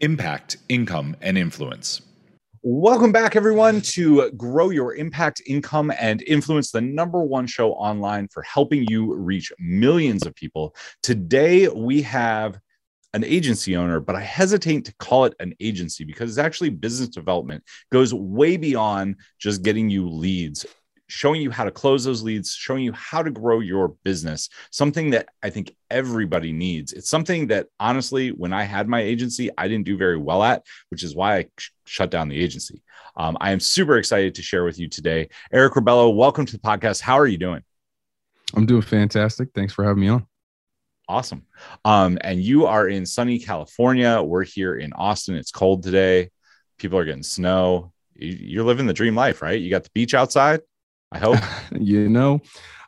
Impact, income, and influence. Welcome back, everyone, to Grow Your Impact, Income, and Influence, the number one show online for helping you reach millions of people. Today, we have an agency owner, but I hesitate to call it an agency because it's actually business development, goes way beyond just getting you leads showing you how to close those leads, showing you how to grow your business, something that I think everybody needs. It's something that honestly, when I had my agency, I didn't do very well at, which is why I sh- shut down the agency. Um, I am super excited to share with you today. Eric Rebello, welcome to the podcast. How are you doing? I'm doing fantastic. Thanks for having me on. Awesome. Um, and you are in sunny California. We're here in Austin. It's cold today. People are getting snow. You're living the dream life, right? You got the beach outside. I hope. you know,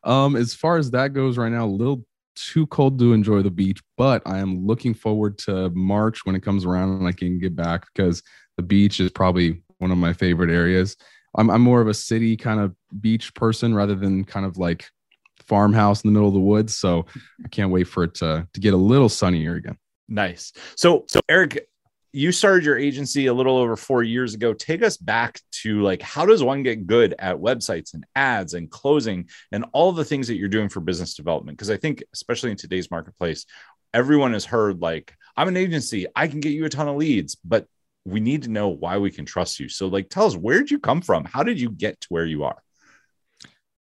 um, as far as that goes right now, a little too cold to enjoy the beach, but I am looking forward to March when it comes around and I can get back because the beach is probably one of my favorite areas. I'm, I'm more of a city kind of beach person rather than kind of like farmhouse in the middle of the woods. So I can't wait for it to, to get a little sunnier again. Nice. So, so Eric, you started your agency a little over four years ago. Take us back to like, how does one get good at websites and ads and closing and all the things that you're doing for business development? Because I think, especially in today's marketplace, everyone has heard like, I'm an agency, I can get you a ton of leads, but we need to know why we can trust you. So, like, tell us where did you come from? How did you get to where you are?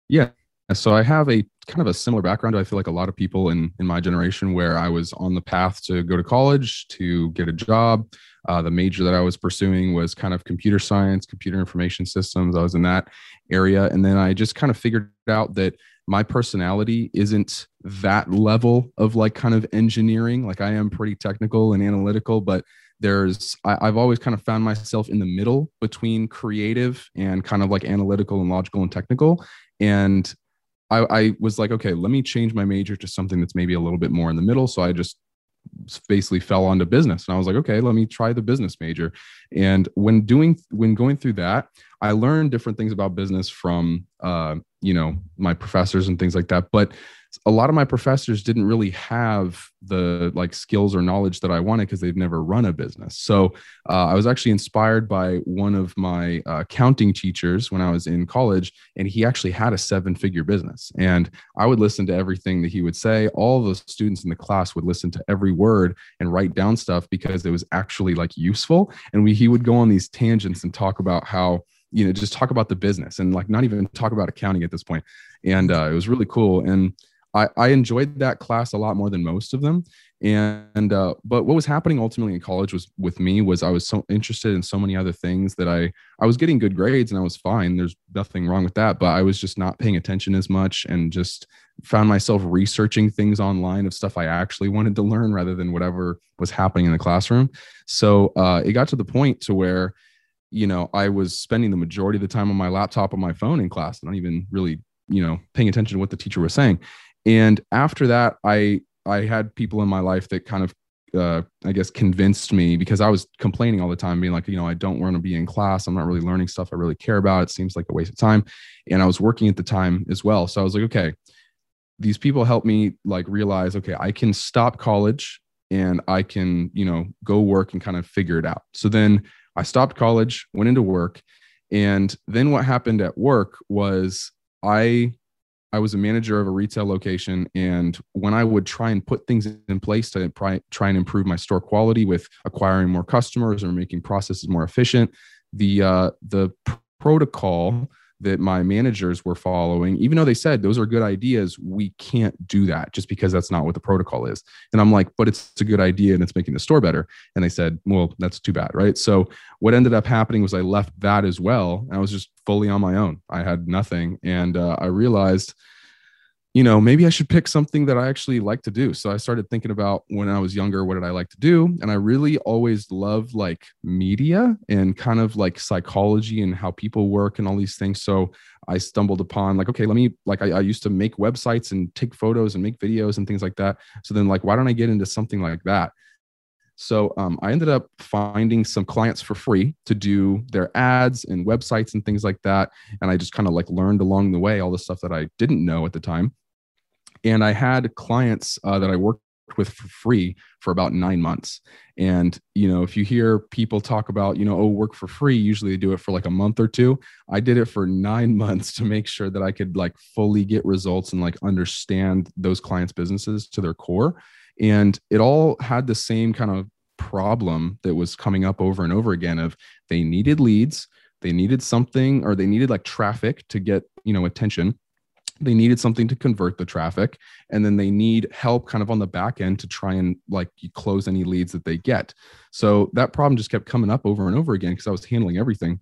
Yeah. So I have a kind of a similar background. I feel like a lot of people in in my generation, where I was on the path to go to college to get a job. Uh, the major that I was pursuing was kind of computer science, computer information systems. I was in that area, and then I just kind of figured out that my personality isn't that level of like kind of engineering. Like I am pretty technical and analytical, but there's I, have always kind of found myself in the middle between creative and kind of like analytical and logical and technical and I, I was like, okay, let me change my major to something that's maybe a little bit more in the middle. So I just basically fell onto business and i was like okay let me try the business major and when doing when going through that i learned different things about business from uh, you know my professors and things like that but a lot of my professors didn't really have the like skills or knowledge that I wanted because they've never run a business. So uh, I was actually inspired by one of my uh, accounting teachers when I was in college, and he actually had a seven figure business. And I would listen to everything that he would say. All the students in the class would listen to every word and write down stuff because it was actually like useful. And we, he would go on these tangents and talk about how you know just talk about the business and like not even talk about accounting at this point. and uh, it was really cool and I, I enjoyed that class a lot more than most of them. And uh, but what was happening ultimately in college was with me was I was so interested in so many other things that I I was getting good grades and I was fine. There's nothing wrong with that, but I was just not paying attention as much and just found myself researching things online of stuff I actually wanted to learn rather than whatever was happening in the classroom. So uh, it got to the point to where you know I was spending the majority of the time on my laptop on my phone in class, and not even really you know paying attention to what the teacher was saying and after that i i had people in my life that kind of uh, I guess convinced me because I was complaining all the time, being like, you know, I don't want to be in class. I'm not really learning stuff I really care about. It seems like a waste of time. And I was working at the time as well. So I was like, okay, these people helped me like realize, okay, I can stop college and I can, you know, go work and kind of figure it out. So then I stopped college, went into work. And then what happened at work was I I was a manager of a retail location, and when I would try and put things in place to try, and improve my store quality with acquiring more customers or making processes more efficient, the uh, the protocol that my managers were following, even though they said those are good ideas, we can't do that just because that's not what the protocol is. And I'm like, but it's a good idea and it's making the store better. And they said, well, that's too bad. Right. So what ended up happening was I left that as well. I was just fully on my own. I had nothing. And uh, I realized, you know, maybe I should pick something that I actually like to do. So I started thinking about when I was younger, what did I like to do? And I really always loved like media and kind of like psychology and how people work and all these things. So I stumbled upon like, okay, let me, like, I, I used to make websites and take photos and make videos and things like that. So then, like, why don't I get into something like that? So um, I ended up finding some clients for free to do their ads and websites and things like that. And I just kind of like learned along the way all the stuff that I didn't know at the time. And I had clients uh, that I worked with for free for about nine months. And, you know, if you hear people talk about, you know, oh, work for free, usually they do it for like a month or two. I did it for nine months to make sure that I could like fully get results and like understand those clients' businesses to their core. And it all had the same kind of problem that was coming up over and over again of they needed leads they needed something or they needed like traffic to get you know attention they needed something to convert the traffic and then they need help kind of on the back end to try and like close any leads that they get. So that problem just kept coming up over and over again because i was handling everything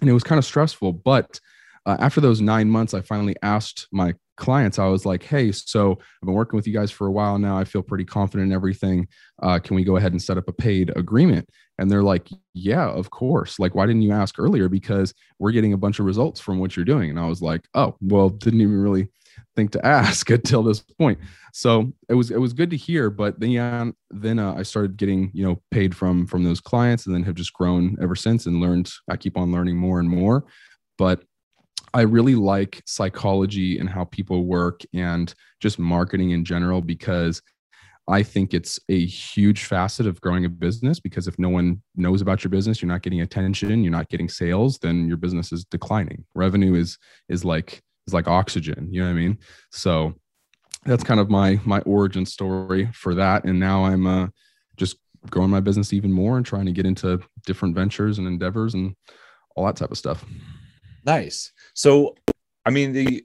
and it was kind of stressful but uh, after those nine months i finally asked my clients, I was like, hey, so I've been working with you guys for a while now. I feel pretty confident in everything. Uh, can we go ahead and set up a paid agreement? And they're like, yeah, of course. Like, why didn't you ask earlier? Because we're getting a bunch of results from what you're doing. And I was like, oh, well, didn't even really think to ask until this point. So it was it was good to hear. But then yeah, then uh, I started getting you know paid from from those clients, and then have just grown ever since and learned. I keep on learning more and more. But I really like psychology and how people work and just marketing in general because I think it's a huge facet of growing a business because if no one knows about your business, you're not getting attention, you're not getting sales, then your business is declining. Revenue is is like is like oxygen, you know what I mean? So that's kind of my my origin story for that and now I'm uh just growing my business even more and trying to get into different ventures and endeavors and all that type of stuff. Nice. So, I mean, the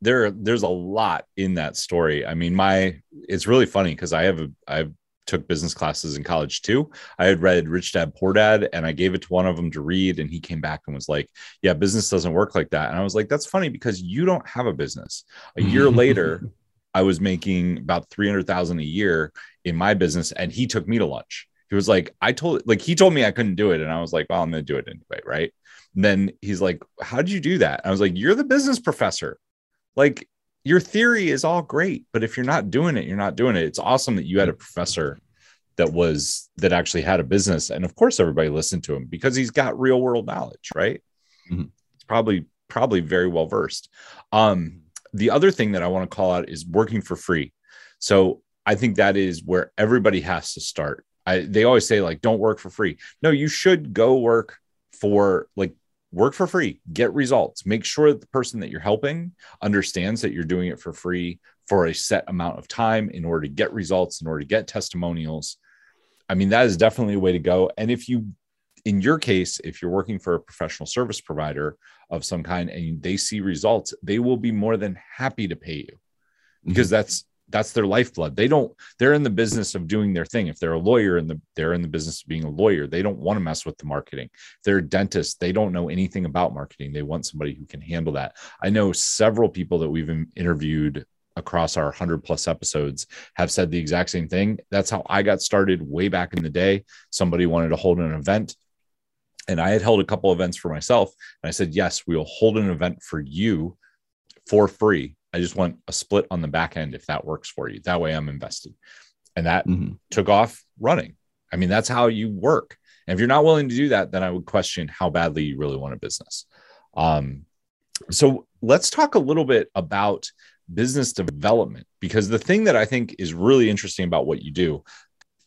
there there's a lot in that story. I mean, my it's really funny because I have a I took business classes in college too. I had read Rich Dad Poor Dad and I gave it to one of them to read and he came back and was like, "Yeah, business doesn't work like that." And I was like, "That's funny because you don't have a business." A year later, I was making about 300,000 a year in my business and he took me to lunch. He was like, "I told like he told me I couldn't do it and I was like, "Well, I'm going to do it anyway, right?" And then he's like, How did you do that? I was like, You're the business professor. Like, your theory is all great, but if you're not doing it, you're not doing it. It's awesome that you had a professor that was that actually had a business. And of course, everybody listened to him because he's got real world knowledge, right? Mm-hmm. It's probably, probably very well versed. Um, the other thing that I want to call out is working for free. So I think that is where everybody has to start. I, they always say like don't work for free. No, you should go work for like work for free, get results, make sure that the person that you're helping understands that you're doing it for free for a set amount of time in order to get results, in order to get testimonials. I mean, that is definitely a way to go. And if you, in your case, if you're working for a professional service provider of some kind and they see results, they will be more than happy to pay you because mm-hmm. that's that's their lifeblood. They don't, they're in the business of doing their thing. If they're a lawyer and the, they're in the business of being a lawyer, they don't want to mess with the marketing. If they're a dentist, they don't know anything about marketing. They want somebody who can handle that. I know several people that we've interviewed across our 100 plus episodes have said the exact same thing. That's how I got started way back in the day. Somebody wanted to hold an event and I had held a couple events for myself. And I said, Yes, we will hold an event for you for free I just want a split on the back end if that works for you. That way I'm invested. And that mm-hmm. took off running. I mean, that's how you work. And if you're not willing to do that, then I would question how badly you really want a business. Um, so let's talk a little bit about business development because the thing that I think is really interesting about what you do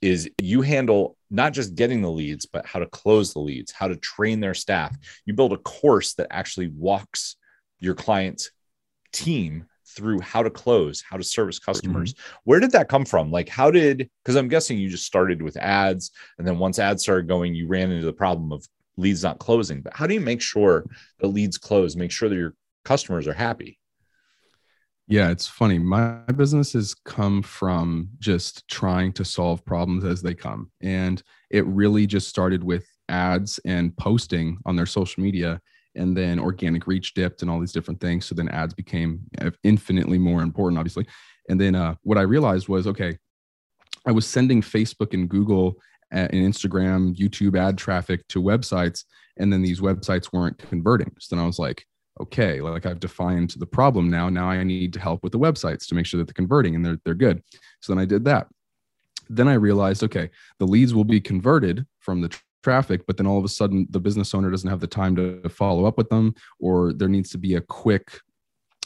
is you handle not just getting the leads, but how to close the leads, how to train their staff. You build a course that actually walks your client's team through how to close, how to service customers. Mm-hmm. Where did that come from? Like, how did, because I'm guessing you just started with ads. And then once ads started going, you ran into the problem of leads not closing. But how do you make sure the leads close, make sure that your customers are happy? Yeah, it's funny. My business has come from just trying to solve problems as they come. And it really just started with ads and posting on their social media and then organic reach dipped and all these different things. So then ads became infinitely more important obviously. And then uh, what i realized was okay i was sending facebook and google and instagram youtube ad traffic to websites and then these websites weren't converting. So then i was like okay like i've defined the problem now. Now i need to help with the websites to make sure that they're converting and they're, they're good. So then i did that. Then i realized okay the leads will be converted from the traffic but then all of a sudden the business owner doesn't have the time to follow up with them or there needs to be a quick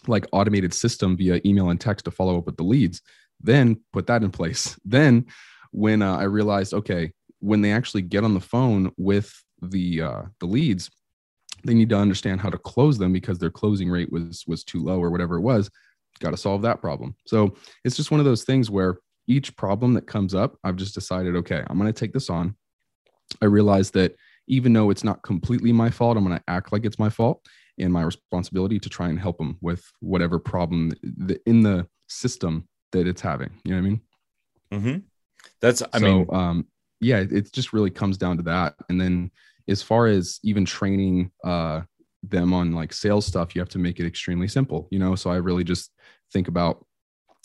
like automated system via email and text to follow up with the leads then put that in place. Then when uh, i realized okay when they actually get on the phone with the uh, the leads they need to understand how to close them because their closing rate was was too low or whatever it was. Got to solve that problem. So it's just one of those things where each problem that comes up i've just decided okay i'm going to take this on i realized that even though it's not completely my fault i'm going to act like it's my fault and my responsibility to try and help them with whatever problem in the system that it's having you know what i mean mm-hmm. that's i so, mean um yeah it just really comes down to that and then as far as even training uh, them on like sales stuff, you have to make it extremely simple, you know? So I really just think about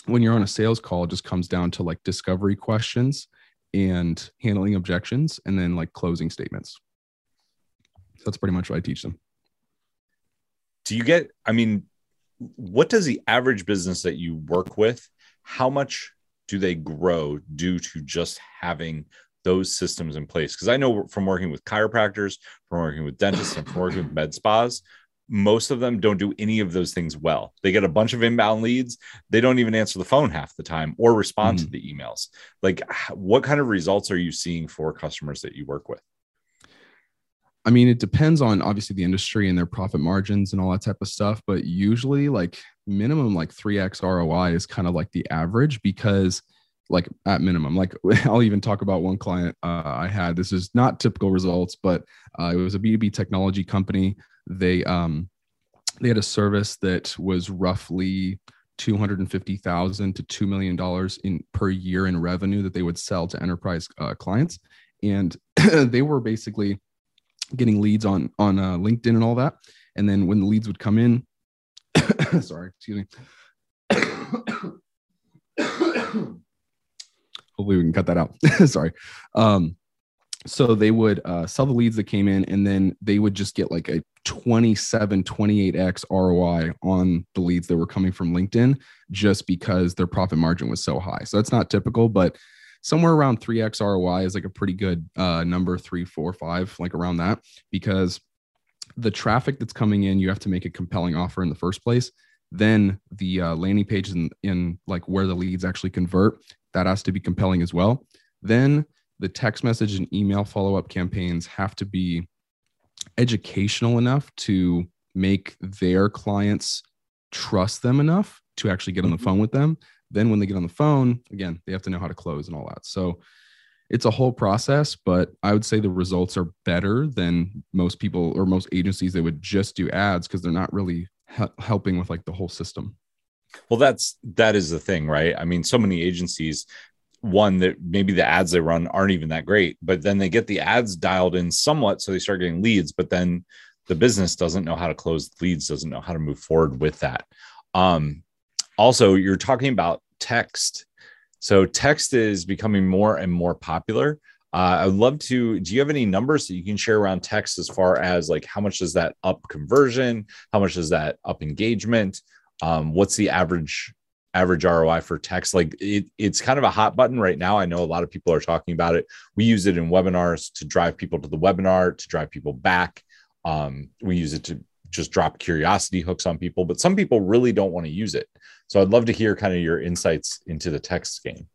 when you're on a sales call, it just comes down to like discovery questions and handling objections and then like closing statements. That's pretty much what I teach them. Do you get, I mean, what does the average business that you work with, how much do they grow due to just having those systems in place because i know from working with chiropractors from working with dentists and from working with med spas most of them don't do any of those things well. They get a bunch of inbound leads. They don't even answer the phone half the time or respond mm-hmm. to the emails. Like what kind of results are you seeing for customers that you work with? I mean, it depends on obviously the industry and their profit margins and all that type of stuff, but usually like minimum like 3x ROI is kind of like the average because like at minimum like i'll even talk about one client uh, i had. This is not typical results but uh, it was a b2b technology company they um they had a service that was roughly 250,000 to 2 million dollars in per year in revenue that they would sell to enterprise uh, clients and they were basically getting leads on on uh, LinkedIn and all that and then when the leads would come in sorry excuse me hopefully we can cut that out. Sorry. Um, so they would uh, sell the leads that came in and then they would just get like a 27 28x roi on the leads that were coming from linkedin just because their profit margin was so high so that's not typical but somewhere around 3x roi is like a pretty good uh, number three four five like around that because the traffic that's coming in you have to make a compelling offer in the first place then the uh, landing pages in, in like where the leads actually convert that has to be compelling as well. Then the text message and email follow up campaigns have to be educational enough to make their clients trust them enough to actually get on the mm-hmm. phone with them. Then, when they get on the phone, again, they have to know how to close and all that. So, it's a whole process, but I would say the results are better than most people or most agencies that would just do ads because they're not really helping with like the whole system. Well, that's that is the thing, right? I mean, so many agencies, one that maybe the ads they run aren't even that great, but then they get the ads dialed in somewhat, so they start getting leads, but then the business doesn't know how to close leads, doesn't know how to move forward with that. Um, also, you're talking about text. So text is becoming more and more popular. Uh, I would love to. Do you have any numbers that you can share around text as far as like how much does that up conversion? How much does that up engagement? um, what's the average average ROI for text? Like it, it's kind of a hot button right now. I know a lot of people are talking about it. We use it in webinars to drive people to the webinar, to drive people back. Um, we use it to just drop curiosity hooks on people, but some people really don't want to use it. So I'd love to hear kind of your insights into the text game.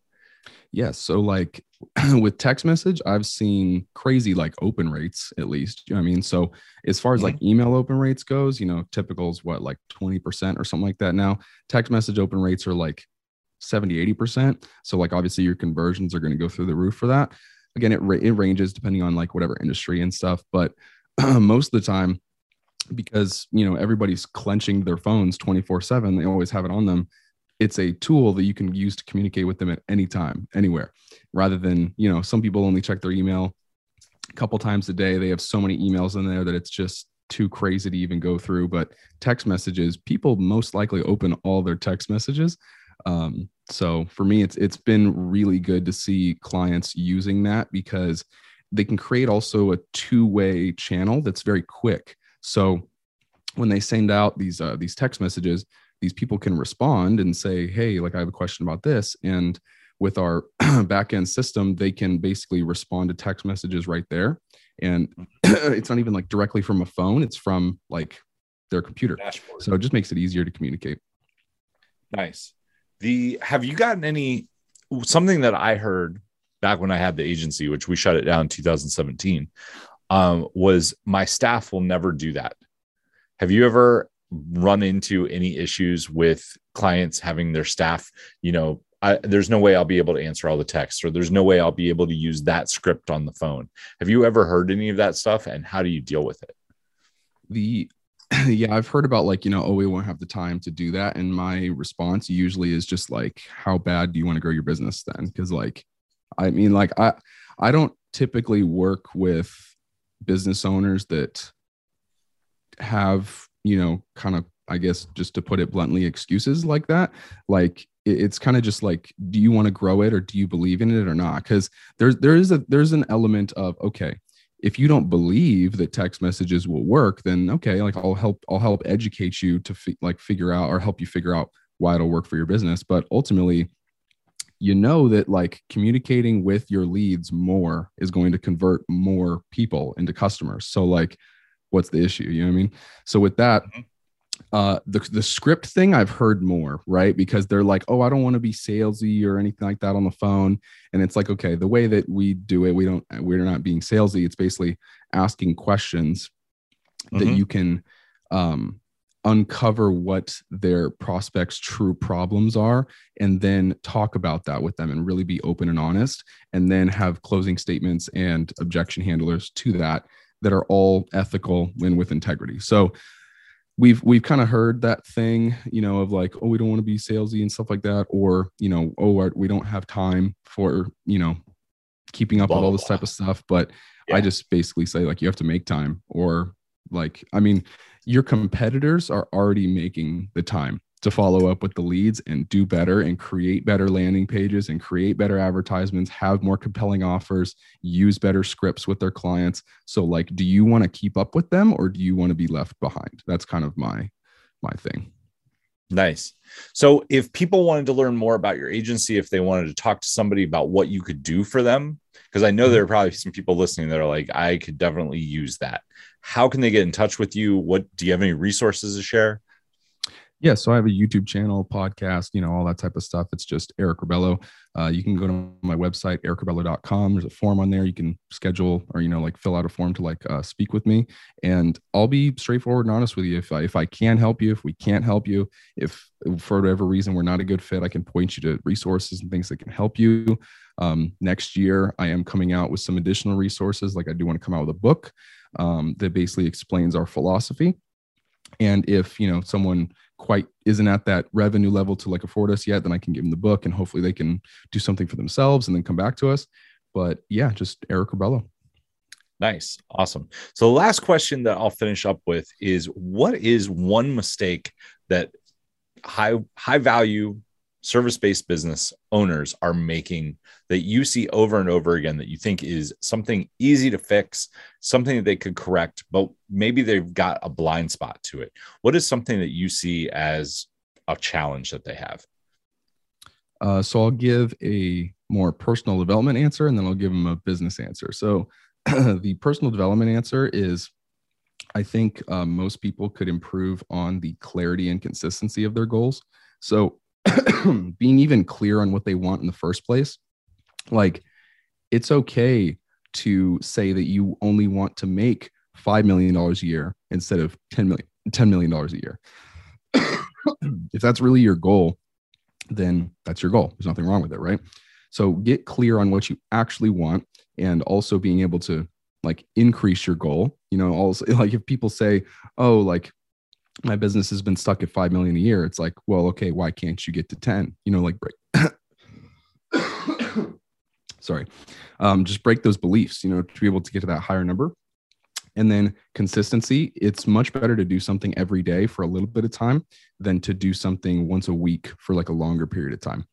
Yeah. So like with text message, I've seen crazy like open rates at least. You know I mean? So as far as mm-hmm. like email open rates goes, you know, typical is what like 20% or something like that. Now text message open rates are like 70, 80%. So like obviously your conversions are going to go through the roof for that. Again, it, it ranges depending on like whatever industry and stuff. But most of the time, because you know everybody's clenching their phones 24 7 they always have it on them it's a tool that you can use to communicate with them at any time, anywhere, rather than, you know, some people only check their email a couple times a day. They have so many emails in there that it's just too crazy to even go through. But text messages, people most likely open all their text messages. Um, so for me, it's it's been really good to see clients using that because they can create also a two-way channel that's very quick. So when they send out these uh, these text messages, these people can respond and say, hey, like I have a question about this. And with our backend system, they can basically respond to text messages right there. And it's not even like directly from a phone, it's from like their computer. Dashboard. So it just makes it easier to communicate. Nice. the have you gotten any something that I heard back when I had the agency, which we shut it down in 2017, um, was my staff will never do that. Have you ever run into any issues with clients having their staff, you know, I, there's no way I'll be able to answer all the texts, or there's no way I'll be able to use that script on the phone. Have you ever heard any of that stuff, and how do you deal with it? The yeah, I've heard about like you know, oh, we won't have the time to do that, and my response usually is just like, how bad do you want to grow your business then? Because like, I mean, like I I don't typically work with business owners that have you know kind of I guess just to put it bluntly, excuses like that. Like it's kind of just like, do you want to grow it or do you believe in it or not? Because there's there is a there's an element of okay, if you don't believe that text messages will work, then okay, like I'll help I'll help educate you to fi- like figure out or help you figure out why it'll work for your business. But ultimately, you know that like communicating with your leads more is going to convert more people into customers. So like, what's the issue? You know what I mean? So with that. Mm-hmm uh the the script thing I've heard more, right? Because they're like, "Oh, I don't want to be salesy or anything like that on the phone." And it's like, "Okay, the way that we do it, we don't we're not being salesy. It's basically asking questions mm-hmm. that you can um uncover what their prospects true problems are and then talk about that with them and really be open and honest and then have closing statements and objection handlers to that that are all ethical and with integrity so we've we've kind of heard that thing you know of like oh we don't want to be salesy and stuff like that or you know oh we don't have time for you know keeping up blah, with all this blah. type of stuff but yeah. i just basically say like you have to make time or like i mean your competitors are already making the time to follow up with the leads and do better and create better landing pages and create better advertisements, have more compelling offers, use better scripts with their clients. So like do you want to keep up with them or do you want to be left behind? That's kind of my my thing. Nice. So if people wanted to learn more about your agency, if they wanted to talk to somebody about what you could do for them, because I know mm-hmm. there are probably some people listening that are like, I could definitely use that. How can they get in touch with you? What do you have any resources to share? Yeah, so I have a YouTube channel, podcast, you know, all that type of stuff. It's just Eric Rebello. Uh, you can go to my website, ericrebello.com. There's a form on there. You can schedule or, you know, like fill out a form to like uh, speak with me. And I'll be straightforward and honest with you. If I, if I can help you, if we can't help you, if for whatever reason we're not a good fit, I can point you to resources and things that can help you. Um, next year, I am coming out with some additional resources. Like I do want to come out with a book um, that basically explains our philosophy and if you know someone quite isn't at that revenue level to like afford us yet then i can give them the book and hopefully they can do something for themselves and then come back to us. But yeah just eric rebello nice. Awesome. So the last question that i'll finish up with is what is one mistake that high high value service based business owners are making that you see over and over again that you think is something easy to fix, something that they could correct, but maybe they've got a blind spot to it? What is something that you see as a challenge that they have? Uh, so I'll give a more personal development answer and then I'll give them a business answer. So the personal development answer is I think uh, most people could improve on the clarity and consistency of their goals. So being even clear on what they want in the first place. Like, it's okay to say that you only want to make $5 million a year instead of $10 million, $10 million a year. if that's really your goal, then that's your goal. There's nothing wrong with it, right? So get clear on what you actually want and also being able to like increase your goal. You know, also like if people say, oh, like my business has been stuck at 5 million a year. It's like well okay why can't you get to 10 you know like break sorry. Um, just break those beliefs you know to be able to get to that higher number. And then consistency it's much better to do something every day for a little bit of time than to do something once a week for like a longer period of time.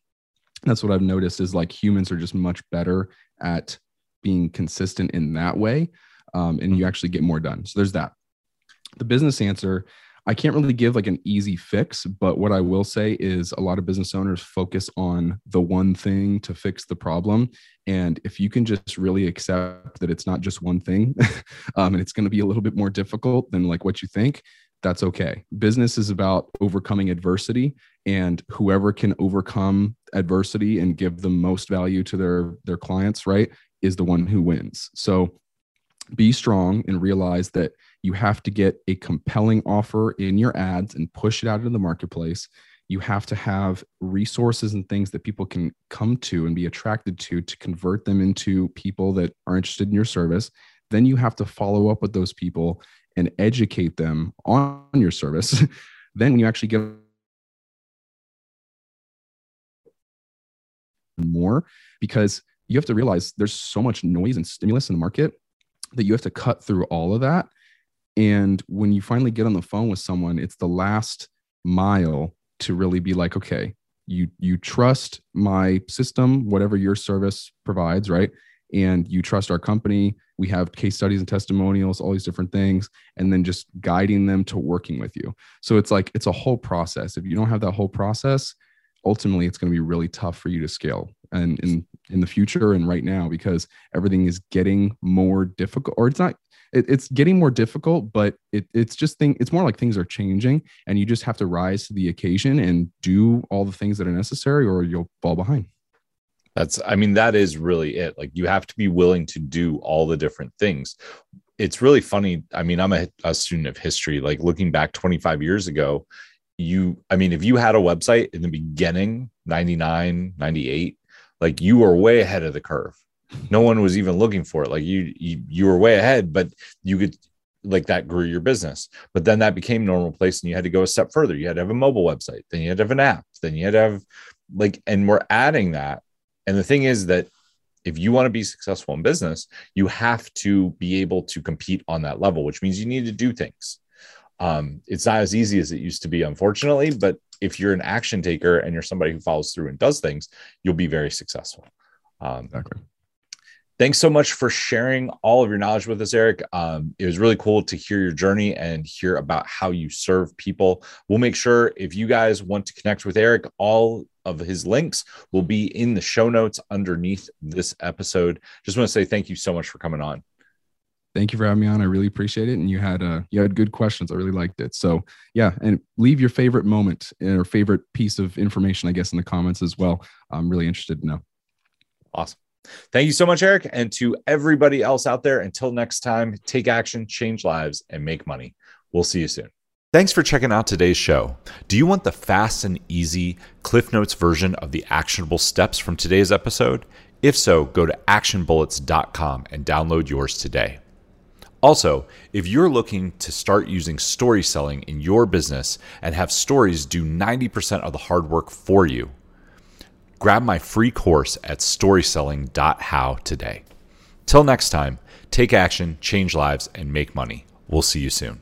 That's what i've noticed is like humans are just much better at being consistent in that way um, and you mm-hmm. actually get more done. So there's that. The business answer I can't really give like an easy fix, but what I will say is a lot of business owners focus on the one thing to fix the problem. And if you can just really accept that it's not just one thing um, and it's going to be a little bit more difficult than like what you think, that's okay. Business is about overcoming adversity, and whoever can overcome adversity and give the most value to their their clients, right, is the one who wins. So be strong and realize that you have to get a compelling offer in your ads and push it out into the marketplace. You have to have resources and things that people can come to and be attracted to to convert them into people that are interested in your service. Then you have to follow up with those people and educate them on your service. then when you actually get more, because you have to realize there's so much noise and stimulus in the market that you have to cut through all of that. And when you finally get on the phone with someone, it's the last mile to really be like, okay, you you trust my system, whatever your service provides, right? And you trust our company. We have case studies and testimonials, all these different things, and then just guiding them to working with you. So it's like it's a whole process. If you don't have that whole process, ultimately it's going to be really tough for you to scale and in in the future and right now because everything is getting more difficult or it's not it, it's getting more difficult but it, it's just thing it's more like things are changing and you just have to rise to the occasion and do all the things that are necessary or you'll fall behind. That's i mean that is really it. Like you have to be willing to do all the different things. It's really funny. I mean i'm a, a student of history. Like looking back 25 years ago you i mean if you had a website in the beginning 99 98 like you were way ahead of the curve. No one was even looking for it. Like you you, you were way ahead but you could like that grew your business. But then that became normal place and you had to go a step further. You had to have a mobile website then you had to have an app then you had to have like and we're adding that. And the thing is that if you want to be successful in business you have to be able to compete on that level which means you need to do things um, it's not as easy as it used to be unfortunately but if you're an action taker and you're somebody who follows through and does things, you'll be very successful. Um, exactly. Thanks so much for sharing all of your knowledge with us, Eric. Um, it was really cool to hear your journey and hear about how you serve people. We'll make sure if you guys want to connect with Eric, all of his links will be in the show notes underneath this episode. Just want to say thank you so much for coming on thank you for having me on. I really appreciate it. And you had uh, you had good questions. I really liked it. So yeah, and leave your favorite moment or favorite piece of information, I guess, in the comments as well. I'm really interested to know. Awesome. Thank you so much, Eric. And to everybody else out there, until next time, take action, change lives, and make money. We'll see you soon. Thanks for checking out today's show. Do you want the fast and easy Cliff Notes version of the actionable steps from today's episode? If so, go to actionbullets.com and download yours today. Also, if you're looking to start using story selling in your business and have stories do 90% of the hard work for you, grab my free course at storyselling.how today. Till next time, take action, change lives, and make money. We'll see you soon.